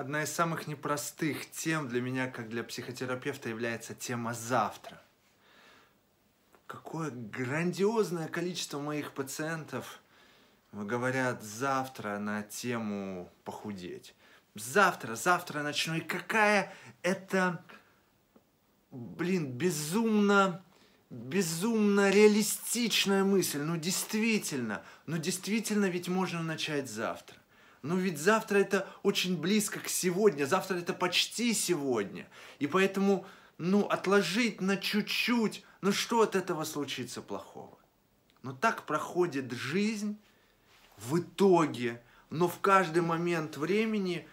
одна из самых непростых тем для меня, как для психотерапевта, является тема завтра. Какое грандиозное количество моих пациентов говорят завтра на тему похудеть. Завтра, завтра начну. И какая это, блин, безумно безумно реалистичная мысль. Ну, действительно, ну, действительно ведь можно начать завтра. Ну, ведь завтра это очень близко к сегодня, завтра это почти сегодня. И поэтому, ну, отложить на чуть-чуть, ну, что от этого случится плохого? Но так проходит жизнь в итоге, но в каждый момент времени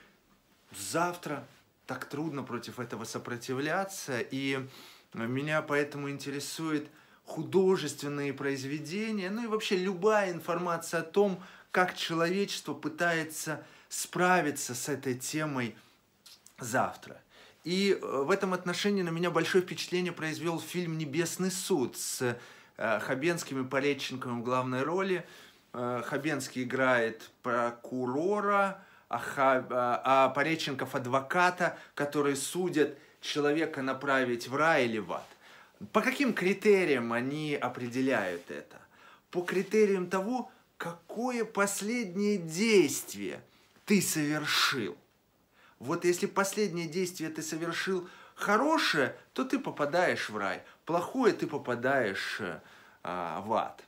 завтра так трудно против этого сопротивляться, и меня поэтому интересует художественные произведения, ну и вообще любая информация о том, как человечество пытается справиться с этой темой завтра. И э, в этом отношении на меня большое впечатление произвел фильм «Небесный суд» с э, Хабенским и Пореченковым в главной роли. Э, Хабенский играет прокурора, а, Ха, а Пореченков адвоката, который судит человека направить в рай или в ад. По каким критериям они определяют это? По критериям того, какое последнее действие ты совершил. Вот если последнее действие ты совершил хорошее, то ты попадаешь в рай. Плохое ты попадаешь а, в ад.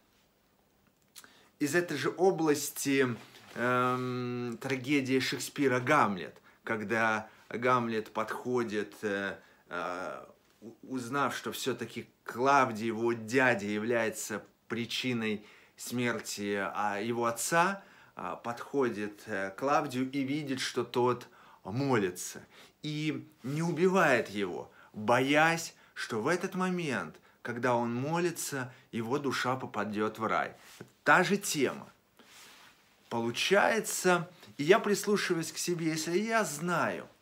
Из этой же области эм, трагедия Шекспира «Гамлет», когда Гамлет подходит, э, э, узнав, что все-таки Клавдий, его дядя, является причиной смерти а его отца, а, подходит э, к Клавдию и видит, что тот молится. И не убивает его, боясь, что в этот момент, когда он молится, его душа попадет в рай. Та же тема. Получается, и я прислушиваюсь к себе, если я знаю –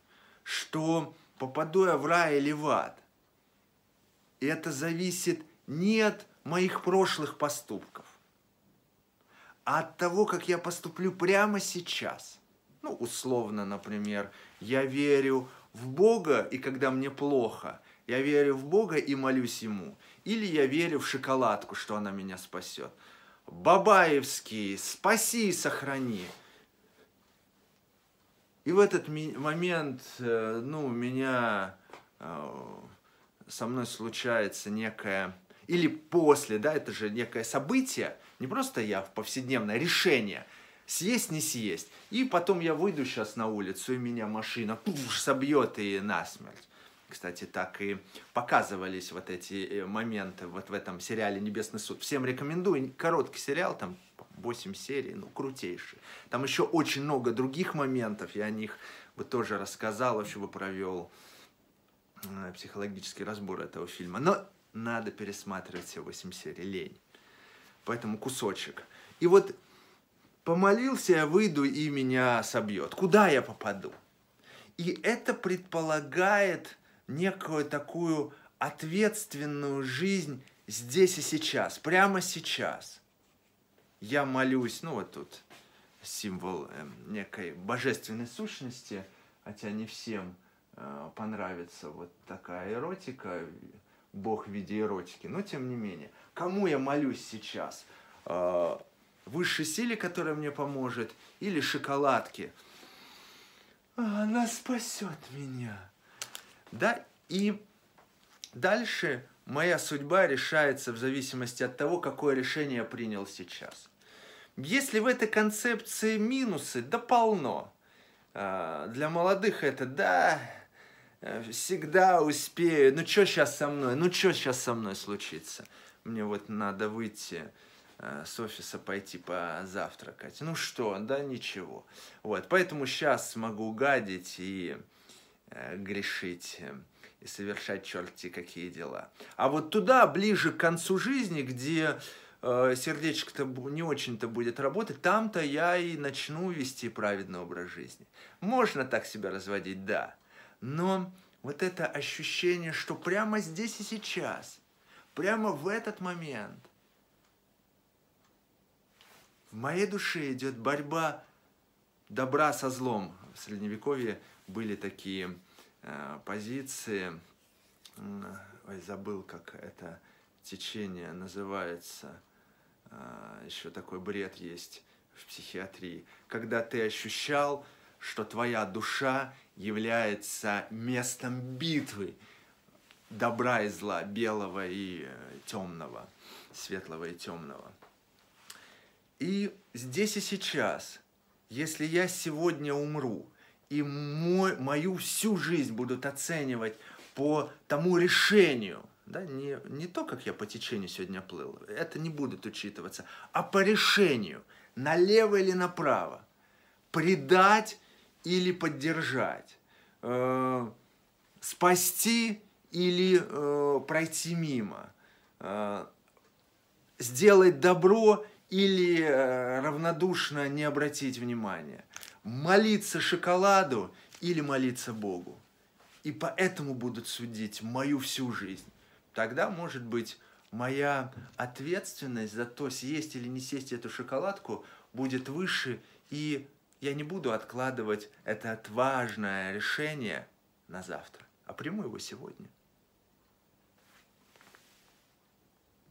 что попаду я в рай или в ад. Это зависит не от моих прошлых поступков, а от того, как я поступлю прямо сейчас. Ну, условно, например, я верю в Бога, и когда мне плохо, я верю в Бога и молюсь Ему. Или я верю в шоколадку, что она меня спасет. Бабаевский, спаси и сохрани. И в этот момент, э, ну, у меня э, со мной случается некое, или после, да, это же некое событие, не просто я в повседневное решение, съесть, не съесть. И потом я выйду сейчас на улицу, и меня машина пуш, собьет и насмерть. Кстати, так и показывались вот эти э, моменты вот в этом сериале «Небесный суд». Всем рекомендую. Короткий сериал, там 8 серий, ну, крутейший. Там еще очень много других моментов, я о них бы тоже рассказал, вообще бы провел э, психологический разбор этого фильма. Но надо пересматривать все 8 серий, лень. Поэтому кусочек. И вот помолился я, выйду, и меня собьет. Куда я попаду? И это предполагает некую такую ответственную жизнь здесь и сейчас, прямо сейчас – я молюсь, ну вот тут символ э, некой божественной сущности, хотя не всем э, понравится вот такая эротика, Бог в виде эротики, но тем не менее. Кому я молюсь сейчас? Э, высшей силе, которая мне поможет, или шоколадке? Она спасет меня. Да, и дальше моя судьба решается в зависимости от того, какое решение я принял сейчас. Если в этой концепции минусы, да полно. А, для молодых это, да, всегда успею. Ну, что сейчас со мной? Ну, что сейчас со мной случится? Мне вот надо выйти а, с офиса пойти позавтракать. Ну что, да ничего. Вот, поэтому сейчас могу гадить и э, грешить и совершать черти какие дела. А вот туда, ближе к концу жизни, где э, сердечко-то не очень-то будет работать, там-то я и начну вести праведный образ жизни. Можно так себя разводить, да. Но вот это ощущение, что прямо здесь и сейчас, прямо в этот момент, в моей душе идет борьба добра со злом, в Средневековье были такие э, позиции, ой, забыл, как это течение называется, э, еще такой бред есть в психиатрии, когда ты ощущал, что твоя душа является местом битвы добра и зла, белого и э, темного, светлого и темного. И здесь и сейчас, если я сегодня умру, и мой, мою всю жизнь будут оценивать по тому решению, да, не, не то, как я по течению сегодня плыл, это не будет учитываться, а по решению, налево или направо, предать или поддержать, э, спасти или э, пройти мимо, э, сделать добро или э, равнодушно не обратить внимания, молиться шоколаду или молиться Богу. И поэтому будут судить мою всю жизнь. Тогда, может быть, моя ответственность за то, съесть или не съесть эту шоколадку, будет выше, и я не буду откладывать это важное решение на завтра, а приму его сегодня.